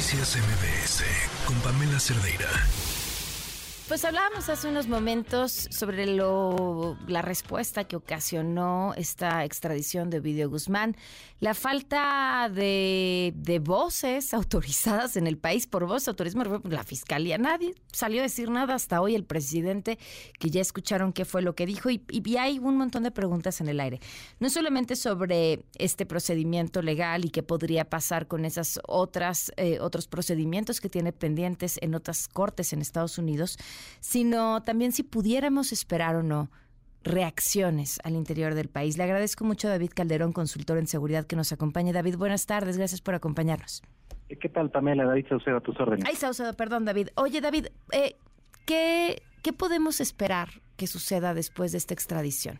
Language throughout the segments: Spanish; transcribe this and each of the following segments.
Noticias MBS con Pamela Cerdeira. Pues hablábamos hace unos momentos sobre lo, la respuesta que ocasionó esta extradición de Ovidio Guzmán, la falta de, de, voces autorizadas en el país por voz autorismo, la fiscalía, nadie salió a decir nada hasta hoy. El presidente, que ya escucharon qué fue lo que dijo. Y, y hay un montón de preguntas en el aire, no solamente sobre este procedimiento legal y qué podría pasar con esas otras eh, otros procedimientos que tiene pendientes en otras cortes en Estados Unidos, sino también si pudiéramos esperar o no reacciones al interior del país. Le agradezco mucho a David Calderón, consultor en seguridad, que nos acompañe. David, buenas tardes, gracias por acompañarnos. ¿Qué tal, Pamela? David Saucedo, a tus órdenes. Ay, Saucedo, perdón, David. Oye, David, eh, ¿qué, ¿qué podemos esperar que suceda después de esta extradición?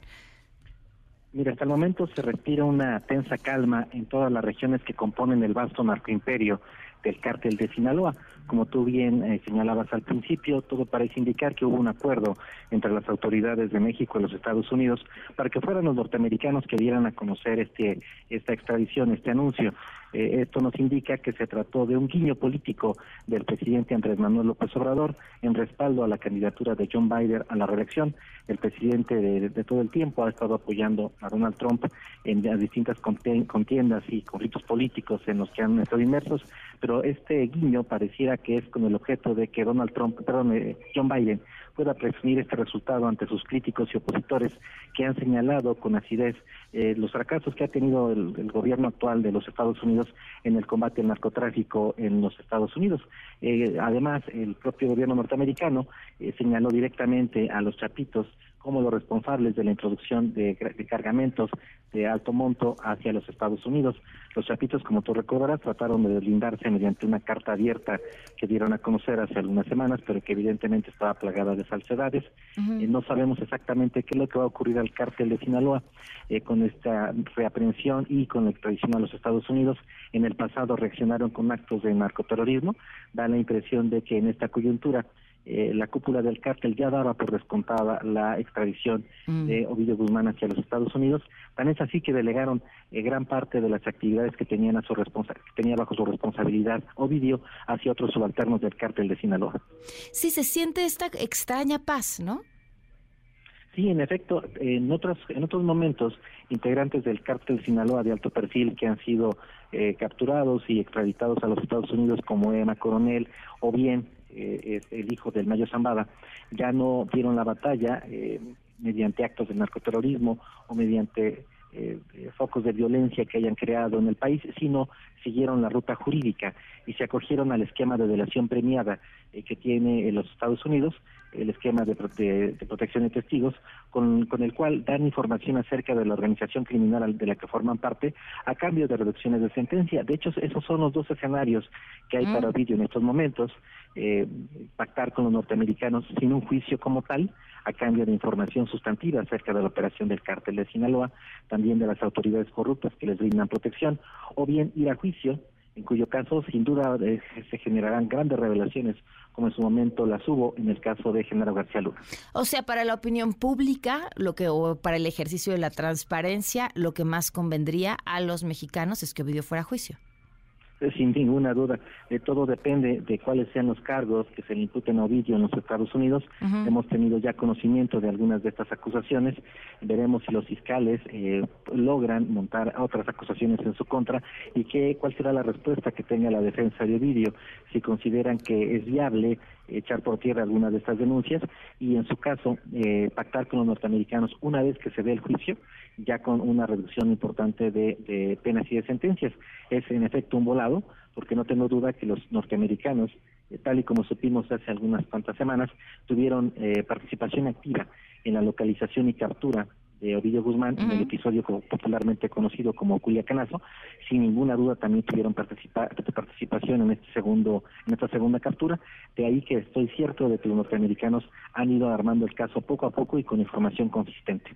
Mira, hasta el momento se respira una tensa calma en todas las regiones que componen el vasto narcoimperio del cártel de Sinaloa. Como tú bien eh, señalabas al principio, todo parece indicar que hubo un acuerdo entre las autoridades de México y los Estados Unidos para que fueran los norteamericanos que dieran a conocer este esta extradición, este anuncio. Eh, esto nos indica que se trató de un guiño político del presidente Andrés Manuel López Obrador en respaldo a la candidatura de John Biden a la reelección. El presidente de, todo el tiempo ha estado apoyando a Donald Trump en las distintas contiendas y conflictos políticos en los que han estado inmersos, pero este guiño pareciera que es con el objeto de que Donald Trump, perdón, eh, John Biden pueda presumir este resultado ante sus críticos y opositores que han señalado con acidez eh, los fracasos que ha tenido el, gobierno actual de los Estados Unidos en el combate al narcotráfico en los Estados Unidos. Eh, además, el propio gobierno norteamericano eh, señaló directamente a los chapitos como los responsables de la introducción de, cargamentos de alto monto hacia los Estados Unidos. Los chapitos, como tú recordarás, trataron de deslindarse mediante una carta abierta que dieron a conocer hace algunas semanas, pero que evidentemente estaba plagada de falsedades. Eh, no sabemos exactamente qué es lo que va a ocurrir al cártel de Sinaloa eh, con esta reaprehensión y con la extradición a los Estados Unidos. En el pasado reaccionaron con actos de narcoterrorismo. Da la impresión de que en esta coyuntura eh, la cúpula del cártel ya daba por descontada la extradición mm. de Ovidio Guzmán hacia los Estados Unidos. Tan es así que delegaron eh, gran parte de las actividades que tenían a su tenía bajo su responsabilidad Ovidio hacia otros subalternos del cártel de Sinaloa. Sí, se siente esta extraña paz, ¿no? Sí, en efecto, en otros en otros momentos integrantes del cártel Sinaloa de alto perfil que han sido eh, capturados y extraditados a los Estados Unidos como Emma Coronel o bien eh, es el hijo del Mayo Zambada, ya no dieron la batalla eh, mediante actos de narcoterrorismo o mediante eh, focos de violencia que hayan creado en el país, sino siguieron la ruta jurídica y se acogieron al esquema de delación premiada que tiene los Estados Unidos, el esquema de, protección de testigos, con, con, el cual dan información acerca de la organización criminal de la que forman parte a cambio de reducciones de sentencia. De hecho, esos son los dos escenarios que hay para Ovidio en estos momentos eh, pactar con los norteamericanos sin un juicio como tal, a cambio de información sustantiva acerca de la operación del cártel de Sinaloa, también de las autoridades corruptas que les brindan protección, o bien ir a juicio, en cuyo caso sin duda eh, se generarán grandes revelaciones, como en su momento las hubo en el caso de Genaro García Luna. O sea, para la opinión pública, lo que o para el ejercicio de la transparencia, lo que más convendría a los mexicanos es que Ovidio fuera a juicio sin ninguna duda. de todo depende de cuáles sean los cargos que se le imputen a Ovidio en los Estados Unidos. Hemos tenido ya conocimiento de algunas de estas acusaciones. Veremos si los fiscales eh, logran montar otras acusaciones en su contra y qué, cuál será la respuesta que tenga la defensa de Ovidio, si consideran que es viable echar por tierra algunas de estas denuncias y en su caso eh, pactar con los norteamericanos una vez que se dé el juicio ya con una reducción importante de, penas y de sentencias. Es en efecto un volado, porque no tengo duda que los norteamericanos, eh, tal y como supimos hace algunas cuantas semanas, tuvieron eh, participación activa en la localización y captura de Ovidio Guzmán en el episodio popularmente conocido como Culiacanazo, sin ninguna duda también tuvieron participación en este segundo en esta segunda captura, de ahí que estoy cierto de que los norteamericanos han ido armando el caso poco a poco y con información consistente.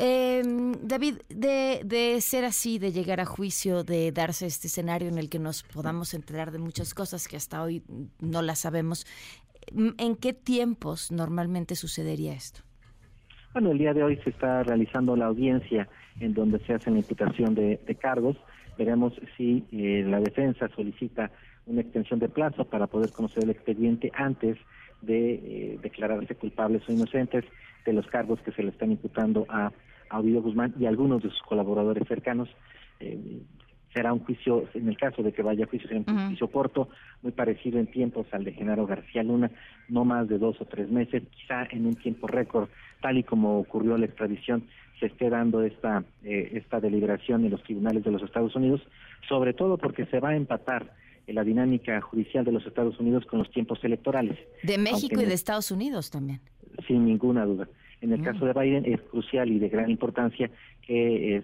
Eh, David, de, de ser así, de llegar a juicio, de darse este escenario en el que nos podamos enterar de muchas cosas que hasta hoy no las sabemos, ¿en qué tiempos normalmente sucedería esto? Bueno, el día de hoy se está realizando la audiencia en donde se hace la imputación de, cargos. Veremos si eh, la defensa solicita una extensión de plazo para poder conocer el expediente antes de eh, declararse culpables o inocentes de los cargos que se le están imputando a, a Ovidio Guzmán y algunos de sus colaboradores cercanos. Eh, será un juicio, en el caso de que vaya a juicio, será un juicio corto, muy parecido en tiempos al de Genaro García Luna, no más de dos o tres meses, quizá en un tiempo récord, tal y como ocurrió la extradición, se esté dando esta, eh, esta deliberación en los tribunales de los Estados Unidos, sobre todo porque se va a empatar en la dinámica judicial de los Estados Unidos con los tiempos electorales. De México y de Estados Unidos también. Sin ninguna duda. En el mm. caso de Biden es crucial y de gran importancia que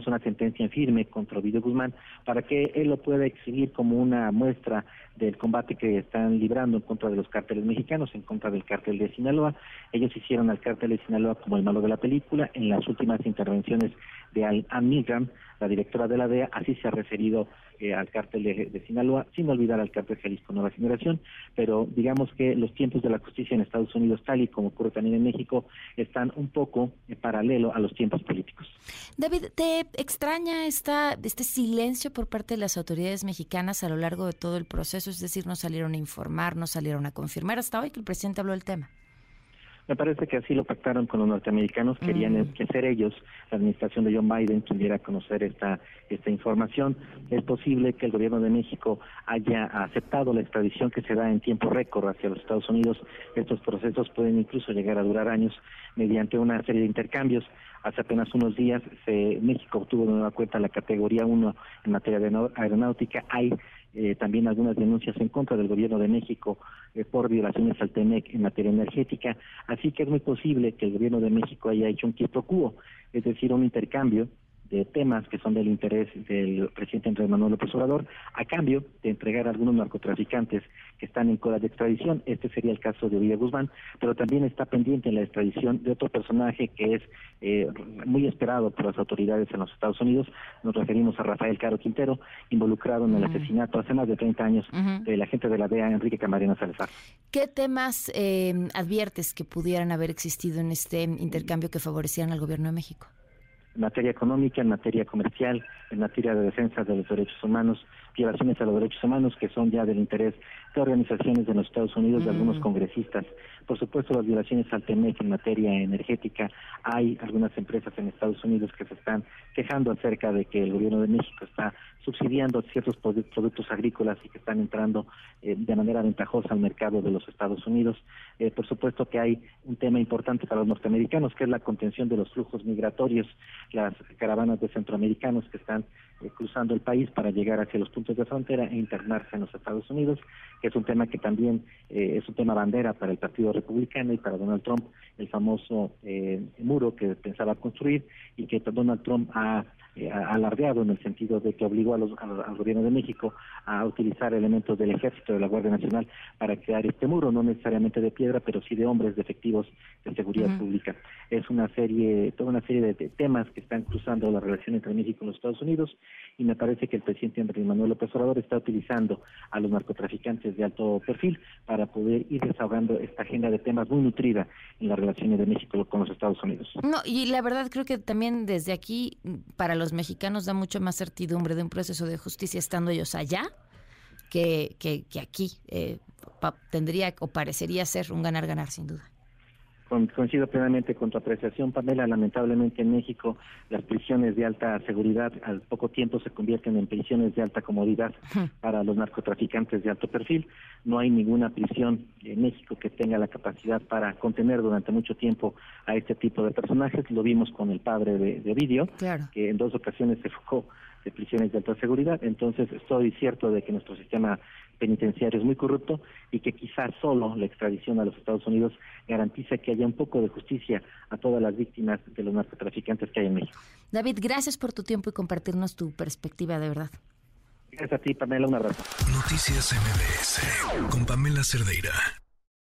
una sentencia en firme contra Ovidio Guzmán para que él lo pueda exhibir como una muestra del combate que están librando en contra de los cárteles mexicanos, en contra del cártel de Sinaloa. Ellos hicieron al cártel de Sinaloa como el malo de la película. En las últimas intervenciones de Al Milgram, la directora de la DEA, así se ha referido eh, al cártel de, Sinaloa, sin olvidar al cártel Jalisco Nueva Generación, pero digamos que los tiempos de la justicia en Estados Unidos, tal y como ocurre también en México, están un poco en paralelo a los tiempos políticos. David, ¿te extraña esta, este silencio por parte de las autoridades mexicanas a lo largo de todo el proceso? Es decir, no salieron a informar, no salieron a confirmar hasta hoy que el presidente habló del tema. Me parece que así lo pactaron con los norteamericanos, querían mm. que ser ellos, la administración de John Biden, quien diera a conocer esta, esta información. Es posible que el gobierno de México haya aceptado la extradición que se da en tiempo récord hacia los Estados Unidos. Estos procesos pueden incluso llegar a durar años mediante una serie de intercambios. Hace apenas unos días México obtuvo de nueva cuenta la categoría 1 en materia de aeronáutica. Hay eh, también algunas denuncias en contra del gobierno de México eh, por violaciones al TEMEC en materia energética, así que es muy posible que el gobierno de México haya hecho un quieto quo, es decir, un intercambio de temas que son del interés del presidente Andrés Manuel López Obrador, a cambio de entregar a algunos narcotraficantes que están en cola de extradición. Este sería el caso de Ovidio Guzmán, pero también está pendiente la extradición de otro personaje que es eh, muy esperado por las autoridades en los Estados Unidos. Nos referimos a Rafael Caro Quintero, involucrado en el asesinato hace más de 30 años de la gente de la DEA, Enrique Camarena Salazar. ¿Qué temas eh, adviertes que pudieran haber existido en este intercambio que favorecieran al gobierno de México? En materia económica, en materia comercial, en materia de defensa de los derechos humanos, violaciones a los derechos humanos que son ya del interés de organizaciones de los Estados Unidos, de algunos congresistas. Por supuesto, las violaciones al TEMEC en materia energética. Hay algunas empresas en Estados Unidos que se están quejando acerca de que el gobierno de México está subsidiando ciertos productos agrícolas y que están entrando eh, de manera ventajosa al mercado de los Estados Unidos. Eh, por supuesto que hay un tema importante para los norteamericanos, que es la contención de los flujos migratorios, las caravanas de centroamericanos que están eh, cruzando el país para llegar hacia los puntos de frontera e internarse en los Estados Unidos, que es un tema que también es un tema bandera para el Partido Republicano y para Donald Trump, el famoso muro que pensaba construir y que Donald Trump ha eh, alardeado en el sentido de que obligó a los, al gobierno de México a utilizar elementos del ejército de la Guardia Nacional para crear este muro, no necesariamente de piedra, pero sí de hombres, de efectivos de seguridad pública. Es una serie, toda una serie de, temas que están cruzando la relación entre México y los Estados Unidos y me parece que el presidente Andrés Manuel López Obrador está utilizando a los narcotraficantes de alto perfil para poder ir desahogando esta agenda de temas muy nutrida en las relaciones de México con los Estados Unidos. No, y la verdad creo que también desde aquí, para los mexicanos da mucho más certidumbre de un proceso de justicia estando ellos allá que, que, aquí. Eh, tendría o parecería ser un ganar-ganar, sin duda coincido plenamente con tu apreciación, Pamela. Lamentablemente en México las prisiones de alta seguridad al poco tiempo se convierten en prisiones de alta comodidad para los narcotraficantes de alto perfil. No hay ninguna prisión en México que tenga la capacidad para contener durante mucho tiempo a este tipo de personajes. Lo vimos con el padre de, de Ovidio, que en dos ocasiones se fugó de prisiones de alta seguridad. Entonces, estoy cierto de que nuestro sistema penitenciario es muy corrupto y que quizás solo la extradición a los Estados Unidos garantiza que haya un poco de justicia a todas las víctimas de los narcotraficantes que hay en México. David, gracias por tu tiempo y compartirnos tu perspectiva, de verdad. Gracias a ti, Pamela. Un abrazo. Noticias MBS con Pamela Cerdeira.